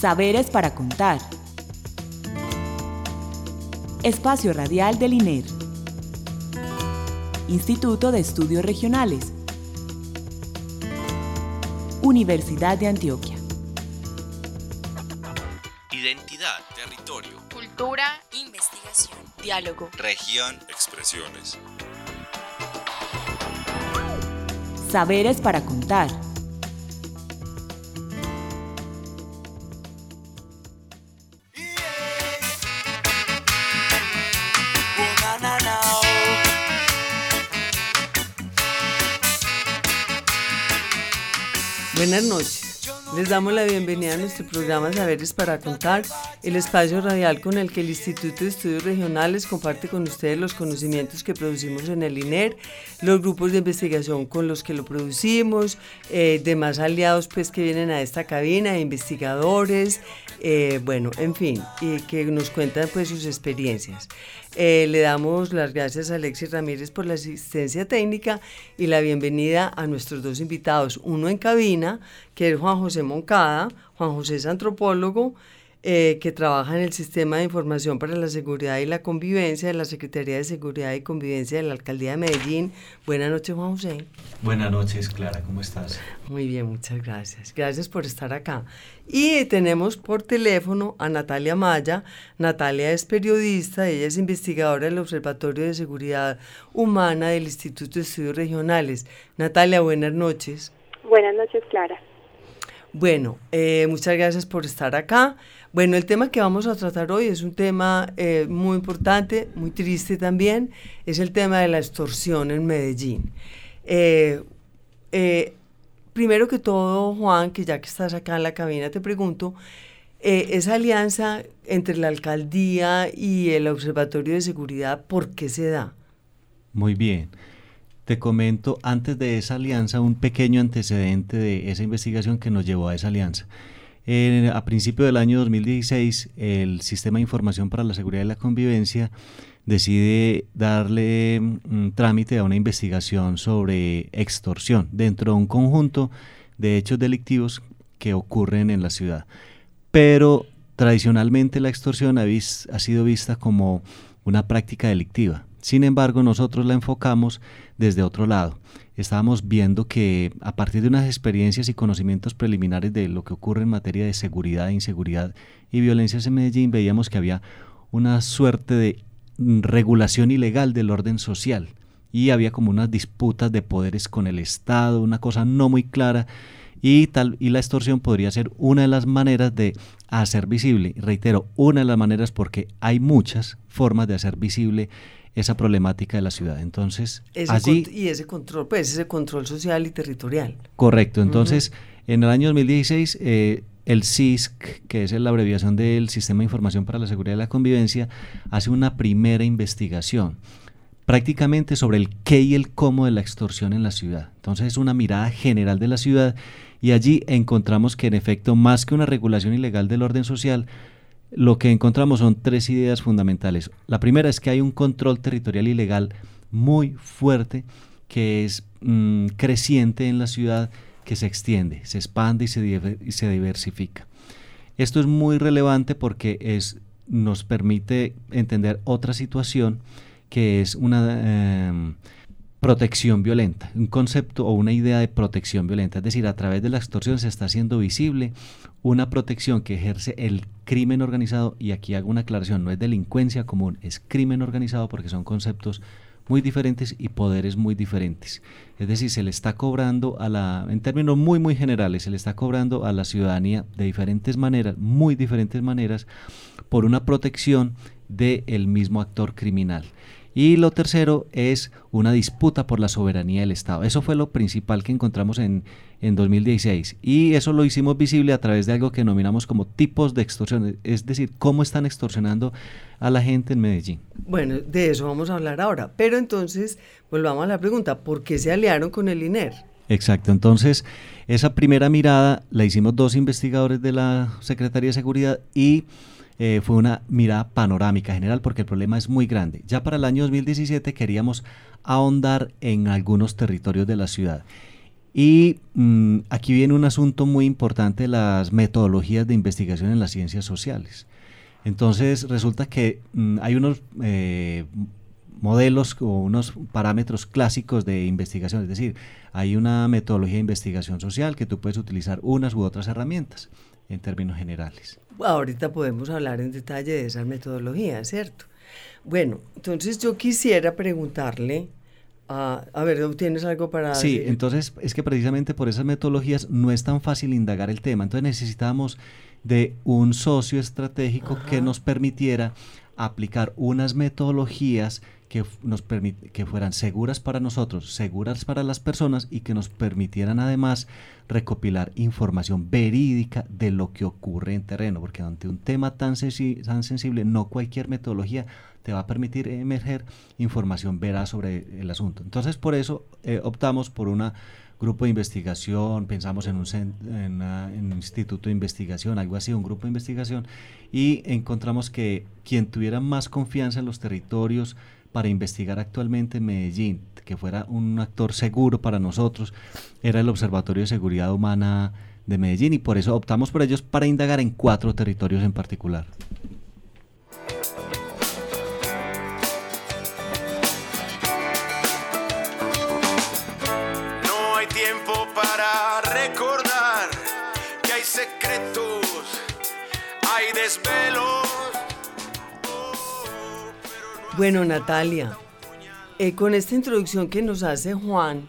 Saberes para contar. Espacio Radial del INER. Instituto de Estudios Regionales. Universidad de Antioquia. Identidad, territorio, Cultura, investigación, diálogo. región, expresiones. Saberes para contar. Buenas noches. Les damos la bienvenida a nuestro programa Saberes para Contar, el espacio radial con el que el Instituto de Estudios Regionales comparte con ustedes los conocimientos que producimos en el INER, los grupos de investigación con los que lo producimos, eh, demás aliados pues que vienen a esta cabina, investigadores, eh, bueno, en fin, y que nos cuentan pues sus experiencias. Eh, le damos las gracias a Alexis Ramírez por la asistencia técnica y la bienvenida a nuestros dos invitados, uno en cabina, que es Juan José Moncada. Juan José es antropólogo eh, que trabaja en el Sistema de Información para la Seguridad y la Convivencia de la Secretaría de Seguridad y Convivencia de la Alcaldía de Medellín. Buenas noches, Juan José. Buenas noches, Clara, ¿cómo estás? Muy bien, muchas gracias. Gracias por estar acá. Y tenemos por teléfono a Natalia Maya. Natalia es periodista, ella es investigadora del Observatorio de Seguridad Humana del Instituto de Estudios Regionales. Natalia, buenas noches. Buenas noches, Clara. Bueno, eh, muchas gracias por estar acá. Bueno, el tema que vamos a tratar hoy es un tema eh, muy importante, muy triste también, es el tema de la extorsión en Medellín. Eh, eh, primero que todo, Juan, que ya que estás acá en la cabina, te pregunto, eh, esa alianza entre la alcaldía y el Observatorio de Seguridad, ¿por qué se da? Muy bien. Te comento antes de esa alianza un pequeño antecedente de esa investigación que nos llevó a esa alianza. A principio del año 2016, el Sistema de Información para la Seguridad y la Convivencia decide darle mm, trámite a una investigación sobre extorsión dentro de un conjunto de hechos delictivos que ocurren en la ciudad. Pero tradicionalmente la extorsión ha sido vista como una práctica delictiva. Sin embargo, nosotros la enfocamos desde otro lado. Estábamos viendo que a partir de unas experiencias y conocimientos preliminares de lo que ocurre en materia de seguridad, inseguridad y violencias en Medellín, veíamos que había una suerte de regulación ilegal del orden social y había como unas disputas de poderes con el Estado, una cosa no muy clara y tal y la extorsión podría ser una de las maneras de hacer visible, reitero, una de las maneras porque hay muchas formas de hacer visible esa problemática de la ciudad. Entonces, Ese allí y ese control, pues ese control social y territorial. Correcto. Entonces, en el año 2016, eh, el CISC, que es la abreviación del Sistema de Información para la Seguridad y la Convivencia, hace una primera investigación prácticamente sobre el qué y el cómo de la extorsión en la ciudad. Entonces es una mirada general de la ciudad y allí encontramos que en efecto, más que una regulación ilegal del orden social, lo que encontramos son tres ideas fundamentales. La primera es que hay un control territorial ilegal muy fuerte que es mm, creciente en la ciudad, que se extiende, se expande y se, diversifica. Esto es muy relevante porque nos permite entender otra situación que es una em, protección violenta, un concepto o una idea de protección violenta. Es decir, a través de la extorsión se está haciendo visible una protección que ejerce el crimen organizado, y aquí hago una aclaración, no es delincuencia común, es crimen organizado porque son conceptos muy diferentes y poderes muy diferentes. Es decir, se le está cobrando a la, en términos muy, muy generales, se le está cobrando a la ciudadanía de diferentes maneras, muy diferentes maneras, por una protección del mismo actor criminal. Y lo tercero es una disputa por la soberanía del Estado. Eso fue lo principal que encontramos en, en 2016. Y eso lo hicimos visible a través de algo que denominamos como tipos de extorsión, es decir, cómo están extorsionando a la gente en Medellín. Bueno, de eso vamos a hablar ahora. Pero entonces, volvamos a la pregunta, ¿por qué se aliaron con el INER? Exacto, entonces esa primera mirada la hicimos dos investigadores de la Secretaría de Seguridad y eh, fue una mirada panorámica general porque el problema es muy grande. Ya para el año 2017 queríamos ahondar en algunos territorios de la ciudad Y mm, aquí viene un asunto muy importante, las metodologías de investigación en las ciencias sociales. Entonces resulta que mm, hay unos eh, modelos o unos parámetros clásicos de investigación, es decir, hay una metodología de investigación social que tú puedes utilizar unas u otras herramientas en términos generales. Ahorita podemos hablar en detalle de esas metodologías, ¿cierto? Bueno, entonces yo quisiera preguntarle, a, a ver, ¿tienes algo para...? Sí, entonces es que precisamente por esas metodologías no es tan fácil indagar el tema, entonces necesitamos de un socio estratégico que nos permitiera aplicar unas metodologías que, nos que fueran seguras para nosotros, seguras para las personas y que nos permitieran además recopilar información verídica de lo que ocurre en terreno, porque ante un tema tan, tan sensible, no cualquier metodología te va a permitir emerger información veraz sobre el asunto. Entonces, por eso eh, optamos por un grupo de investigación, pensamos en un, en un instituto de investigación, algo así, un grupo de investigación, y encontramos que quien tuviera más confianza en los territorios, para investigar actualmente en Medellín, que fuera un actor seguro para nosotros, era el Observatorio de Seguridad Humana de Medellín y por eso optamos por ellos para indagar en cuatro territorios en particular. Bueno, Natalia, eh, con esta introducción que nos hace Juan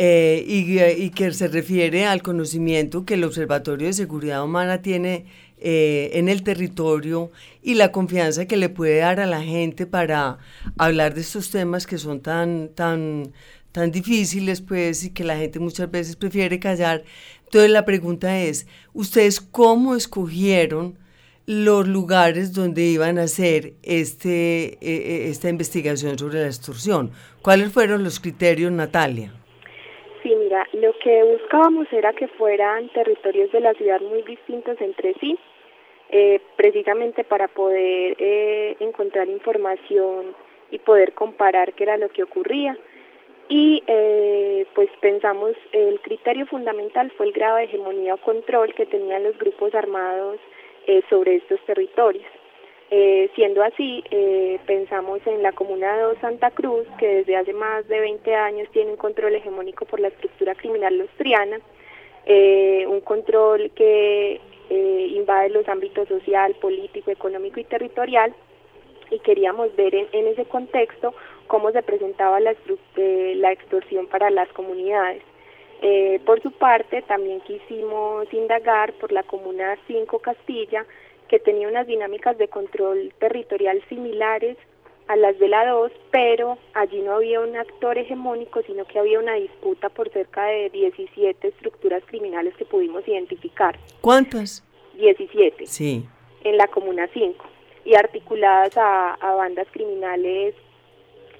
eh, y, que se refiere al conocimiento que el Observatorio de Seguridad Humana tiene eh, en el territorio y la confianza que le puede dar a la gente para hablar de estos temas que son tan, tan, tan difíciles, pues, y que la gente muchas veces prefiere callar. Entonces la pregunta es, ¿ustedes cómo escogieron? Los lugares donde iban a hacer este, e, e, esta investigación sobre la extorsión. ¿Cuáles fueron los criterios, Natalia? Sí, mira, lo que buscábamos era que fueran territorios de la ciudad muy distintos entre sí, eh, precisamente para poder eh, encontrar información y poder comparar qué era lo que ocurría. Y eh, pues pensamos, el criterio fundamental fue el grado de hegemonía o control que tenían los grupos armados eh, sobre estos territorios. Eh, siendo así, eh, pensamos en la Comuna de Santa Cruz, que desde hace más de 20 años tiene un control hegemónico por la estructura criminal lostriana, un control que invade los ámbitos social, político, económico y territorial, y queríamos ver en, ese contexto cómo se presentaba la, la extorsión para las comunidades. Eh, por su parte, también quisimos indagar por la Comuna 5 Castilla, que tenía unas dinámicas de control territorial similares a las de la 2, pero allí no había un actor hegemónico, sino que había una disputa por cerca de 17 estructuras criminales que pudimos identificar. ¿Cuántas? 17. Sí. En la Comuna 5, y articuladas a, a bandas criminales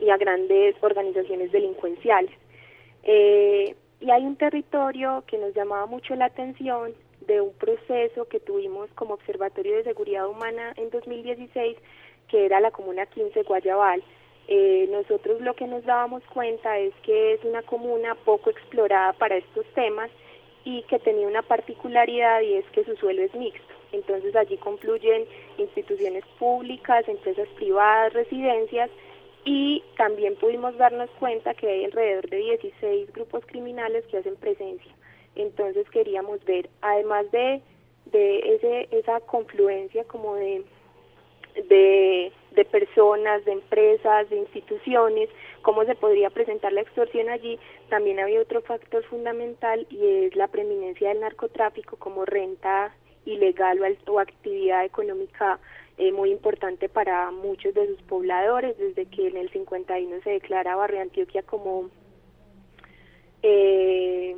y a grandes organizaciones delincuenciales. Eh, y hay un territorio que nos llamaba mucho la atención de un proceso que tuvimos como Observatorio de Seguridad Humana en 2016, que era la Comuna 15 Guayabal. Eh, nosotros lo que nos dábamos cuenta es que es una comuna poco explorada para estos temas y que tenía una particularidad y es que su suelo es mixto. Entonces allí confluyen instituciones públicas, empresas privadas, residencias y también pudimos darnos cuenta que hay alrededor de 16 grupos criminales que hacen presencia. Entonces queríamos ver, además de, de ese, esa confluencia como de, de, personas, de empresas, de instituciones, cómo se podría presentar la extorsión allí, también había otro factor fundamental y es la preeminencia del narcotráfico como renta ilegal o actividad económica eh, muy importante para muchos de sus pobladores, desde que en el 51 se declara Barrio Antioquia como eh,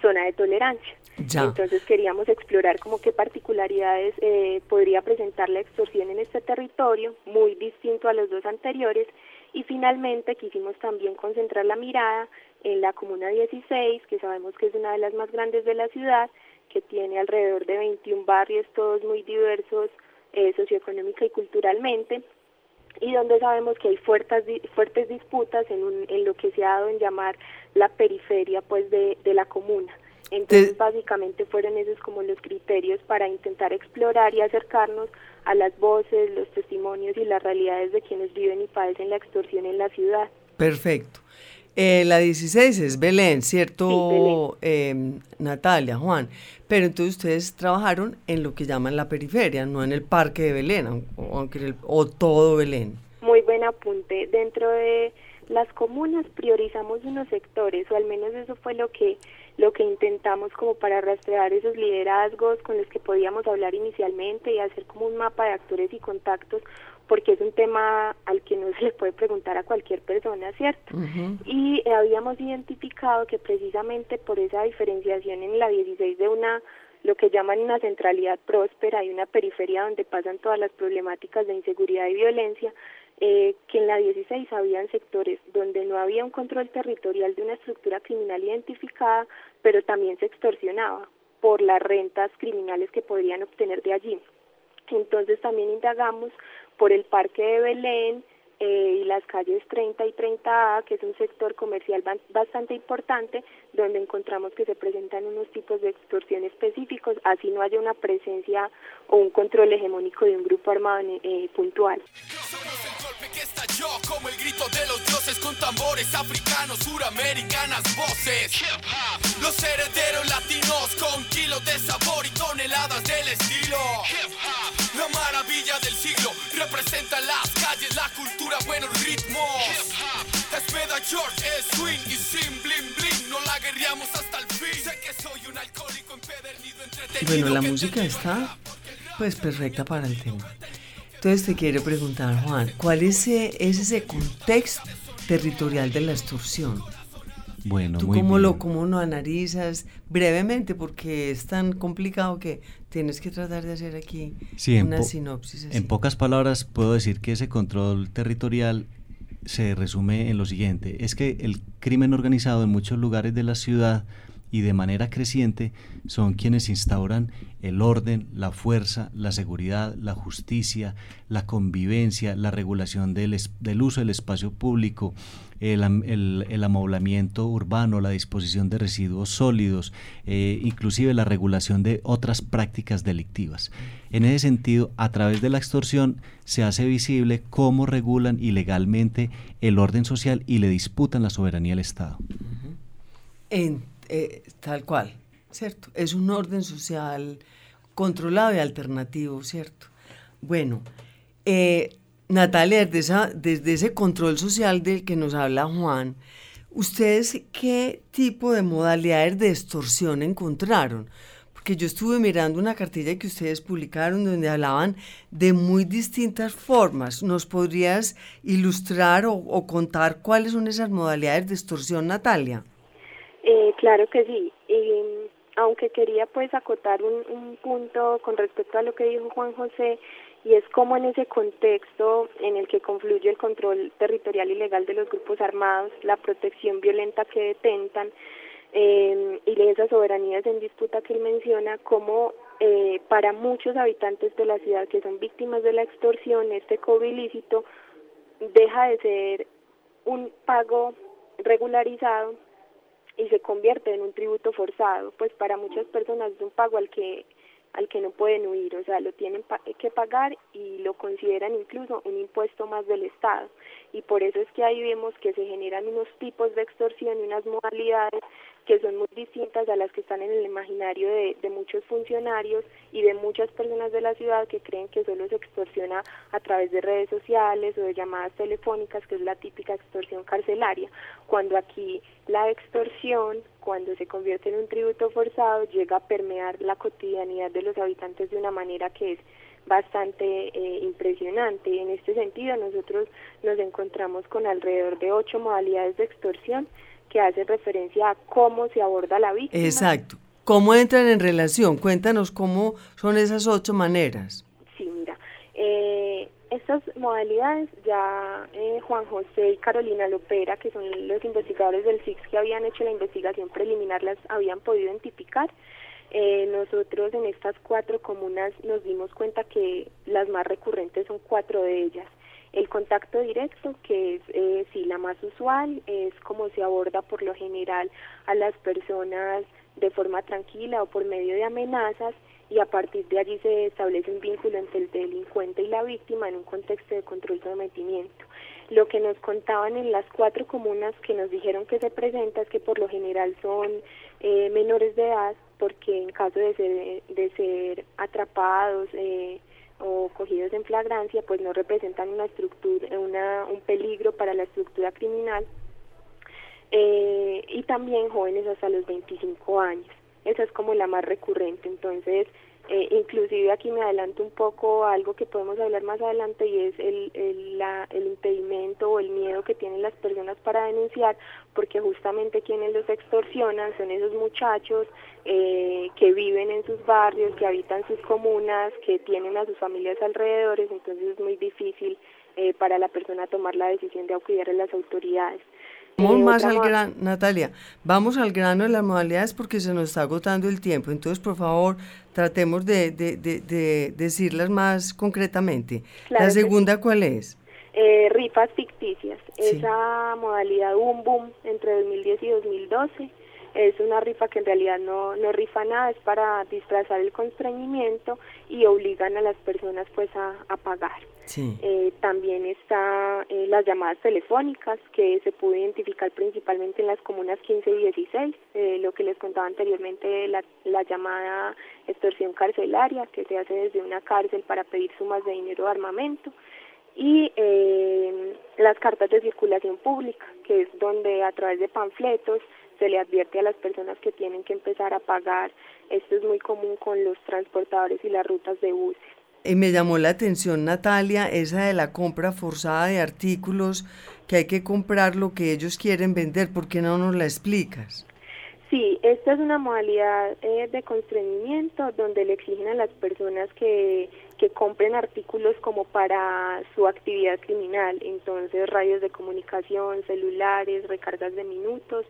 zona de tolerancia. Entonces queríamos explorar como qué particularidades eh, podría presentar la extorsión en este territorio, muy distinto a los dos anteriores, y finalmente quisimos también concentrar la mirada en la Comuna 16, que sabemos que es una de las más grandes de la ciudad, que tiene alrededor de 21 barrios, todos muy diversos, eh, socioeconómica y culturalmente, y donde sabemos que hay fuertes, fuertes disputas en, un, en lo que se ha dado en llamar la periferia pues de, de la comuna. Entonces, básicamente fueron esos como los criterios para intentar explorar y acercarnos a las voces, los testimonios y las realidades de quienes viven y padecen la extorsión en la ciudad. Perfecto. Eh, la 16 es Belén, ¿cierto, em, Natalia, Juan? Pero entonces ustedes trabajaron en lo que llaman la periferia, no en el parque de Belén, aunque o todo Belén. Muy buen apunte. Dentro de las comunas priorizamos unos sectores, o al menos eso fue lo que lo que intentamos como para rastrear esos liderazgos con los que podíamos hablar inicialmente y hacer como un mapa de actores y contactos porque es un tema al que no se le puede preguntar a cualquier persona, ¿cierto? Y habíamos identificado que precisamente por esa diferenciación en la 16 de una lo que llaman una centralidad próspera y una periferia donde pasan todas las problemáticas de inseguridad y violencia, eh, que en la 16 habían sectores donde no había un control territorial de una estructura criminal identificada, pero también se extorsionaba por las rentas criminales que podrían obtener de allí. Entonces también indagamos por el Parque de Belén, eh, y las calles 30 y 30A, que es un sector comercial bastante importante, donde encontramos que se presentan unos tipos de extorsión específicos, así no haya una presencia o un control hegemónico de un grupo armado eh, puntual como el grito de los dioses con tambores africanos, suramericanas voces. Los herederos latinos con kilos de sabor y toneladas del estilo. La maravilla del siglo representa las calles, la cultura, buenos ritmos. Es George, es swing y sin bling bling. No la guerreamos hasta el fin. Sé que soy un alcohólico empedernido, entretenido. Bueno, la música está pues perfecta para el tema. Entonces te quiero preguntar, Juan, ¿cuál es ese, contexto territorial de la extorsión? Bueno, ¿Tú cómo lo cómo lo analizas brevemente? Porque es tan complicado que tienes que tratar de hacer aquí una sinopsis. En pocas palabras, puedo decir que ese control territorial se resume en lo siguiente: es que el crimen organizado en muchos lugares de la ciudad y de manera creciente son quienes instauran el orden, la fuerza, la seguridad, la justicia, la convivencia, la regulación del, del uso del espacio público, el, el, amoblamiento urbano, la disposición de residuos sólidos, eh, inclusive la regulación de otras prácticas delictivas. En ese sentido, a través de la extorsión se hace visible cómo regulan ilegalmente el orden social y le disputan la soberanía al Estado. Eh, tal cual, ¿cierto? Es un orden social controlado y alternativo, ¿cierto? Bueno, eh, Natalia, desde, desde ese control social del que nos habla Juan, ¿ustedes qué tipo de modalidades de extorsión encontraron? Porque yo estuve mirando una cartilla que ustedes publicaron donde hablaban de muy distintas formas. ¿Nos podrías ilustrar o, o contar cuáles son esas modalidades de extorsión, Natalia? Eh, claro que sí. Y, aunque quería pues acotar un, un punto con respecto a lo que dijo Juan José, y es como en ese contexto en el que confluye el control territorial y legal de los grupos armados, la protección violenta que detentan eh, y esas soberanías en disputa que él menciona, como eh, para muchos habitantes de la ciudad que son víctimas de la extorsión, este cobro ilícito deja de ser un pago regularizado y se convierte en un tributo forzado, pues para muchas personas es un pago al que al que no pueden huir, o sea, lo tienen que pagar y lo consideran incluso un impuesto más del Estado. Y por eso es que ahí vemos que se generan unos tipos de extorsión y unas modalidades que son muy distintas a las que están en el imaginario de, muchos funcionarios y de muchas personas de la ciudad que creen que solo se extorsiona a través de redes sociales o de llamadas telefónicas, que es la típica extorsión carcelaria, cuando aquí la extorsión, cuando se convierte en un tributo forzado, llega a permear la cotidianidad de los habitantes de una manera que es bastante eh, impresionante. En este sentido, nosotros nos encontramos con alrededor de ocho modalidades de extorsión que hace referencia a cómo se aborda la víctima. Exacto. ¿Cómo entran en relación? Cuéntanos cómo son esas ocho maneras. Sí, mira. Eh, estas modalidades ya eh, Juan José y Carolina Lopera, que son los investigadores del SIX que habían hecho la investigación preliminar, las habían podido identificar. Eh, nosotros en estas cuatro comunas nos dimos cuenta que las más recurrentes son cuatro de ellas El contacto directo, que es eh, sí la más usual, es como se aborda por lo general a las personas de forma tranquila o por medio de amenazas y a partir de allí se establece un vínculo entre el delincuente y la víctima en un contexto de control y sometimiento. Lo que nos contaban en las cuatro comunas que nos dijeron que se presenta es que por lo general son eh, menores de edad porque en caso de ser, de ser atrapados eh, o cogidos en flagrancia pues no representan una estructura, una, un peligro para la estructura criminal eh, y también jóvenes hasta los 25 años. Esa es como la más recurrente. Entonces, eh, inclusive aquí me adelanto un poco a algo que podemos hablar más adelante y es el, el, la, el impedimento o el miedo que tienen las personas para denunciar, porque justamente quienes los extorsionan son esos muchachos eh, que viven en sus barrios, que habitan sus comunas, que tienen a sus familias alrededores, entonces es muy difícil eh, para la persona tomar la decisión de acudir a las autoridades. Vamos más al grano, Natalia, vamos al grano de las modalidades porque se nos está agotando el tiempo. Entonces, por favor, tratemos de, de, de, decirlas más concretamente. ¿La segunda cuál es? Eh, rifas ficticias. Esa modalidad un boom entre 2010 y 2012 es una rifa que en realidad no, no rifa nada, es para disfrazar el constreñimiento y obligan a las personas pues a, a pagar. Eh, también está eh, las llamadas telefónicas que se pudo identificar principalmente en las comunas 15 y 16, eh, lo que les contaba anteriormente, la, la llamada extorsión carcelaria que se hace desde una cárcel para pedir sumas de dinero o armamento y las cartas de circulación pública, que es donde a través de panfletos se le advierte a las personas que tienen que empezar a pagar. Esto es muy común con los transportadores y las rutas de buses. Y me llamó la atención, Natalia, esa de la compra forzada de artículos, que hay que comprar lo que ellos quieren vender. ¿Por qué no nos la explicas? Sí, esta es una modalidad eh, de constreñimiento donde le exigen a las personas que, que compren artículos como para su actividad criminal, entonces radios de comunicación, celulares, recargas de minutos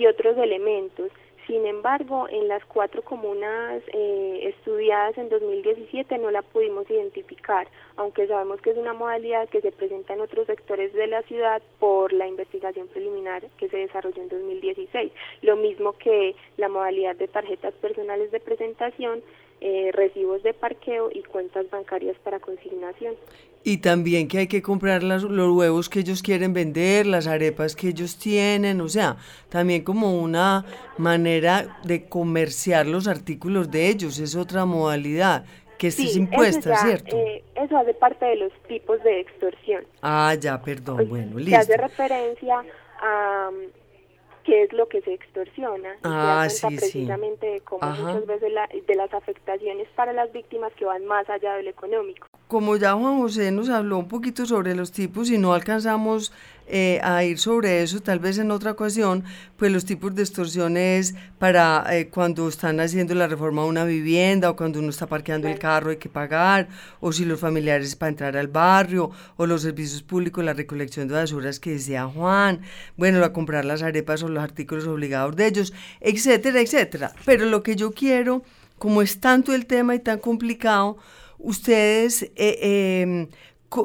y otros elementos. Sin embargo, en las cuatro comunas eh, estudiadas en 2017 no la pudimos identificar, aunque sabemos que es una modalidad que se presenta en otros sectores de la ciudad por la investigación preliminar que se desarrolló en 2016. Lo mismo que la modalidad de tarjetas personales de presentación eh, recibos de parqueo y cuentas bancarias para consignación. Y también que hay que comprar los huevos que ellos quieren vender, las arepas que ellos tienen, o sea, también como una manera de comerciar los artículos de ellos, es otra modalidad que es impuesta, ¿cierto? Eh, eso hace parte de los tipos de extorsión. Ah, ya, perdón, pues, bueno, listo. Se hace referencia a qué es lo que se extorsiona. Ah, y se sí, precisamente de cómo muchas veces de las afectaciones para las víctimas que van más allá del económico como ya Juan José nos habló un poquito sobre los tipos y no alcanzamos eh, a ir sobre eso, tal vez en otra ocasión, pues los tipos de extorsiones para eh, cuando están haciendo la reforma de una vivienda o cuando uno está parqueando el carro hay que pagar, o si los familiares para entrar al barrio, o los servicios públicos, la recolección de basuras que decía Juan, bueno, a comprar las arepas o los artículos obligados de ellos, etcétera, etcétera. Pero lo que yo quiero, como es tanto el tema y tan complicado, ustedes eh, em,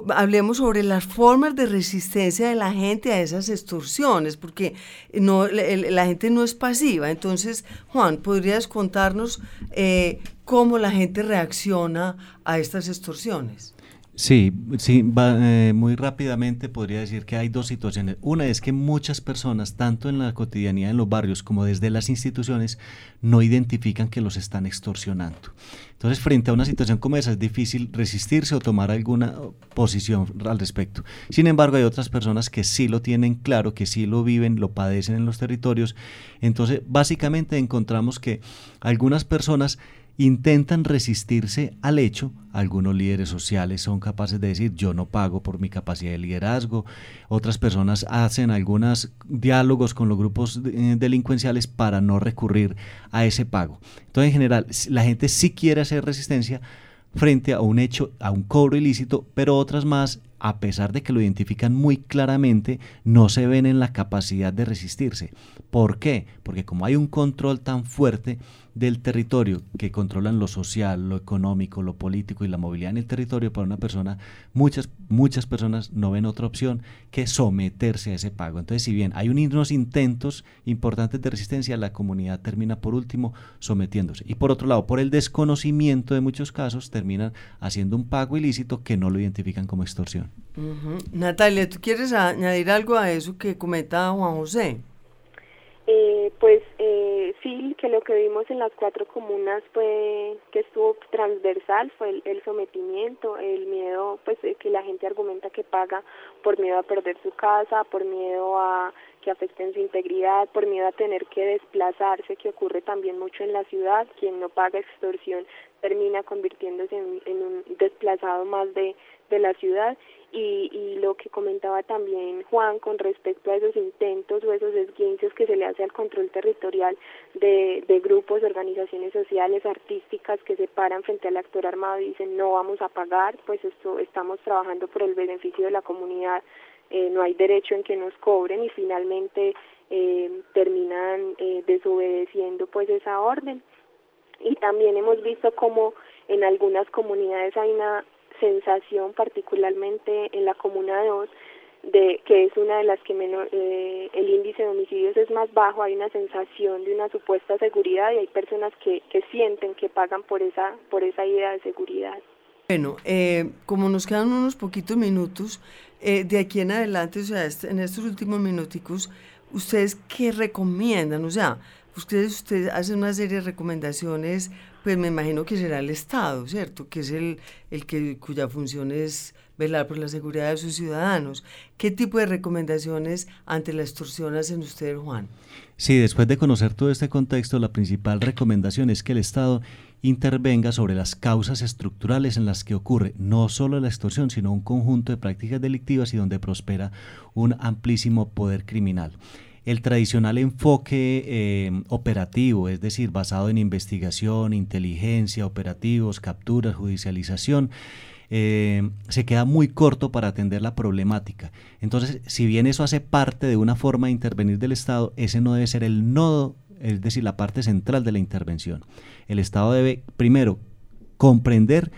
hablemos sobre las formas de resistencia de la gente a esas extorsiones, porque no, la, gente no es pasiva. Entonces, Juan, ¿podrías contarnos eh, cómo la gente reacciona a estas extorsiones? Sí, sí, eh, muy rápidamente podría decir que hay dos situaciones. Una es que muchas personas, tanto en la cotidianidad en los barrios como desde las instituciones, no identifican que los están extorsionando. Entonces, frente a una situación como esa, es difícil resistirse o tomar alguna posición al respecto. Sin embargo, hay otras personas que sí lo tienen claro, que sí lo viven, lo padecen en los territorios. Entonces, básicamente encontramos que algunas personas intentan resistirse al hecho. Algunos líderes sociales son capaces de decir yo no pago por mi capacidad de liderazgo. Otras personas hacen algunos diálogos con los grupos eh, delincuenciales para no recurrir a ese pago. Entonces, en general, la gente sí quiere hacer resistencia frente a un hecho, a un cobro ilícito, pero otras más, a pesar de que lo identifican muy claramente, no se ven en la capacidad de resistirse. ¿Por qué? Porque como hay un control tan fuerte, del territorio que controlan lo social, lo económico, lo político y la movilidad en el territorio, para una persona, muchas, muchas personas no ven otra opción que someterse a ese pago. Entonces, si bien hay unos intentos importantes de resistencia, la comunidad termina por último sometiéndose. Y por otro lado, por el desconocimiento de muchos casos, terminan haciendo un pago ilícito que no lo identifican como extorsión. Natalia, ¿tú quieres añadir algo a eso que comenta Juan José? Eh, pues eh, sí, que lo que vimos en las cuatro comunas fue que estuvo transversal, fue el, sometimiento, el miedo, pues que la gente argumenta que paga por miedo a perder su casa, por miedo a que afecten su integridad, por miedo a tener que desplazarse, que ocurre también mucho en la ciudad, quien no paga extorsión termina convirtiéndose en, un desplazado más de, de la ciudad. Y, y lo que comentaba también Juan con respecto a esos intentos o esos esguinces que se le hace al control territorial de, de grupos, organizaciones sociales, artísticas que se paran frente al actor armado y dicen no vamos a pagar, pues esto estamos trabajando por el beneficio de la comunidad, eh, no hay derecho en que nos cobren y finalmente eh, terminan eh, desobedeciendo pues esa orden. Y también hemos visto como en algunas comunidades hay una sensación, particularmente en la Comuna 2, de que es una de las que menos eh, el índice de homicidios es más bajo, hay una sensación de una supuesta seguridad y hay personas que, que sienten que pagan por esa por esa idea de seguridad. Bueno, eh, como nos quedan unos poquitos minutos, eh, de aquí en adelante, o sea, en estos últimos minuticos, ¿ustedes qué recomiendan? O sea, ustedes, ustedes hacen una serie de recomendaciones pues me imagino que será el Estado, ¿cierto? Que es el, el que, cuya función es velar por la seguridad de sus ciudadanos. ¿Qué tipo de recomendaciones ante la extorsión hacen ustedes, Juan? Sí, después de conocer todo este contexto, la principal recomendación es que el Estado intervenga sobre las causas estructurales en las que ocurre no solo la extorsión, sino un conjunto de prácticas delictivas y donde prospera un amplísimo poder criminal el tradicional enfoque eh, operativo, es decir, basado en investigación, inteligencia, operativos, capturas, judicialización, eh, se queda muy corto para atender la problemática. Entonces, si bien eso hace parte de una forma de intervenir del Estado, ese no debe ser el nodo, es decir, la parte central de la intervención. El Estado debe, primero, comprender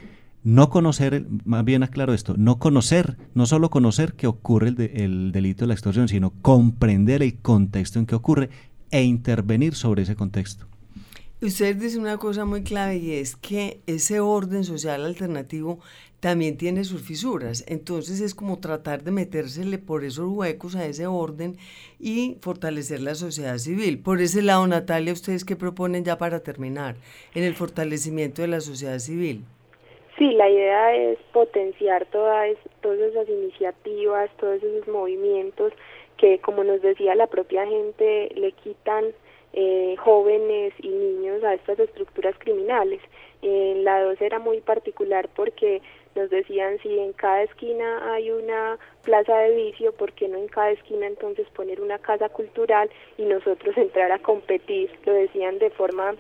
no conocer, más bien aclaro esto, no conocer, no solo conocer que ocurre el, el, delito de la extorsión, sino comprender el contexto en que ocurre e intervenir sobre ese contexto. Usted dice una cosa muy clave y es que ese orden social alternativo también tiene sus fisuras. Entonces es como tratar de metérsele por esos huecos a ese orden y fortalecer la sociedad civil. Por ese lado, Natalia, ¿ustedes qué proponen ya para terminar en el fortalecimiento de la sociedad civil? Sí, la idea es potenciar todas, todas esas iniciativas, todos esos movimientos que, como nos decía la propia gente, le quitan eh, jóvenes y niños a estas estructuras criminales. En la 2 era muy particular porque nos decían si en cada esquina hay una plaza de vicio, ¿por qué no en cada esquina entonces poner una casa cultural y nosotros entrar a competir? Lo decían de forma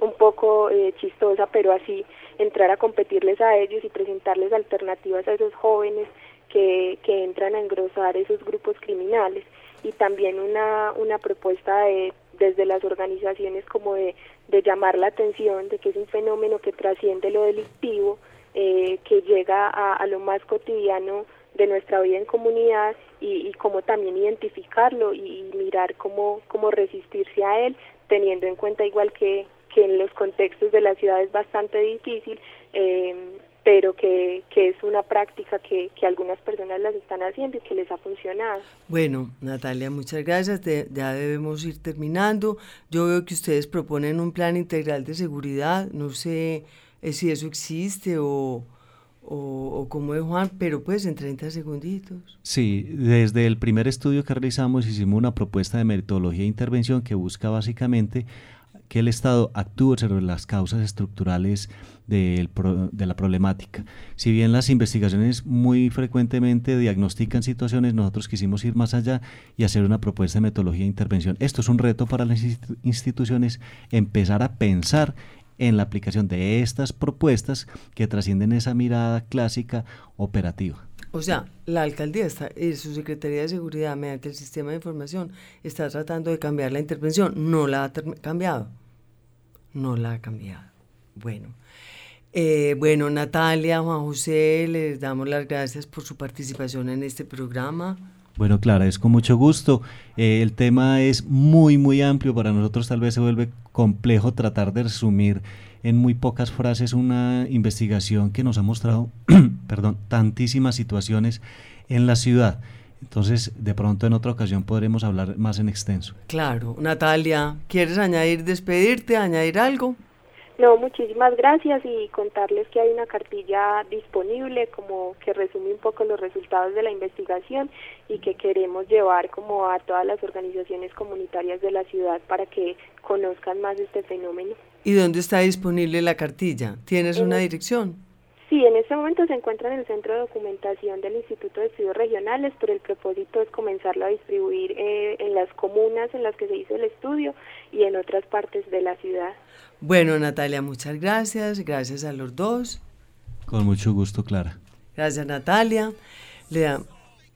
un poco eh, chistosa, pero así entrar a competirles a ellos y presentarles alternativas a esos jóvenes que, que entran a engrosar esos grupos criminales y también una, una propuesta de, desde las organizaciones como de, de llamar la atención de que es un fenómeno que trasciende lo delictivo, eh, que llega a, lo más cotidiano de nuestra vida en comunidad y, y cómo también identificarlo y, y mirar cómo, cómo resistirse a él, teniendo en cuenta igual que, que en los contextos de la ciudad es bastante difícil, eh, pero que, que, es una práctica que, que, algunas personas las están haciendo y que les ha funcionado. Bueno, Natalia, muchas gracias. ya debemos ir terminando. Yo veo que ustedes proponen un plan integral de seguridad. No sé eh, si eso existe o, o, o como es Juan, pero pues en 30 segunditos. Sí, desde el primer estudio que realizamos hicimos una propuesta de metodología de intervención que busca básicamente que el Estado actúe sobre las causas estructurales de, la problemática. Si bien las investigaciones muy frecuentemente diagnostican situaciones, nosotros quisimos ir más allá y hacer una propuesta de metodología de intervención. Esto es un reto para las instituciones, empezar a pensar en la aplicación de estas propuestas que trascienden esa mirada clásica operativa. O sea, la alcaldía está, y su Secretaría de Seguridad, mediante el sistema de información, está tratando de cambiar la intervención, no la ha cambiado no la ha cambiado. Bueno. Eh, bueno, Natalia, Juan José, les damos las gracias por su participación en este programa. Bueno, Clara, es con mucho gusto. Eh, el tema es muy, muy amplio. Para nosotros tal vez se vuelve complejo tratar de resumir en muy pocas frases una investigación que nos ha mostrado, perdón, tantísimas situaciones en la ciudad. Entonces, de pronto en otra ocasión podremos hablar más en extenso. Claro. Natalia, ¿quieres añadir, despedirte, añadir algo? No, muchísimas gracias y contarles que hay una cartilla disponible como que resume un poco los resultados de la investigación y que queremos llevar como a todas las organizaciones comunitarias de la ciudad para que conozcan más este fenómeno. ¿Y dónde está disponible la cartilla? ¿Tienes una dirección? Sí, en este momento se encuentra en el Centro de Documentación del Instituto de Estudios Regionales, pero el propósito es comenzarlo a distribuir eh, en las comunas en las que se hizo el estudio y en otras partes de la ciudad. Bueno, Natalia, muchas gracias. Gracias a los dos. Con mucho gusto, Clara. Gracias, Natalia. Le,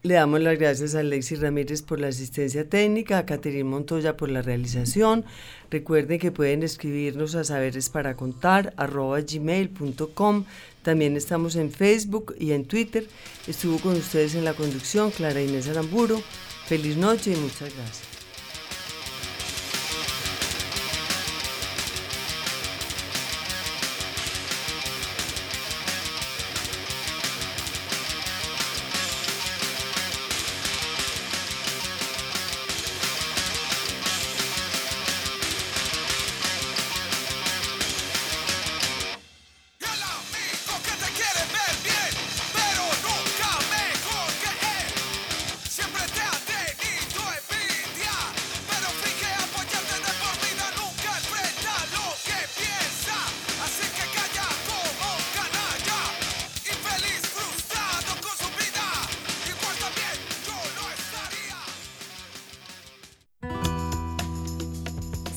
le damos las gracias a Alexis Ramírez por la asistencia técnica, a Caterine Montoya por la realización. Recuerden que pueden escribirnos a saberes para contar gmail.com. También estamos en Facebook y en Twitter. Estuvo con ustedes en la conducción Clara Inés Aramburo. Feliz noche y muchas gracias.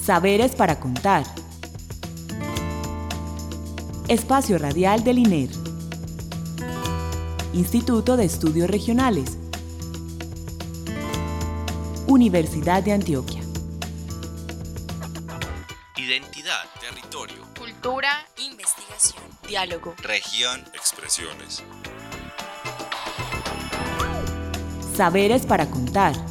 Saberes para contar. Espacio Radial del INER. Instituto de Estudios Regionales. Universidad de Antioquia. Identidad, territorio, cultura, investigación, diálogo, región, expresiones. Saberes para contar.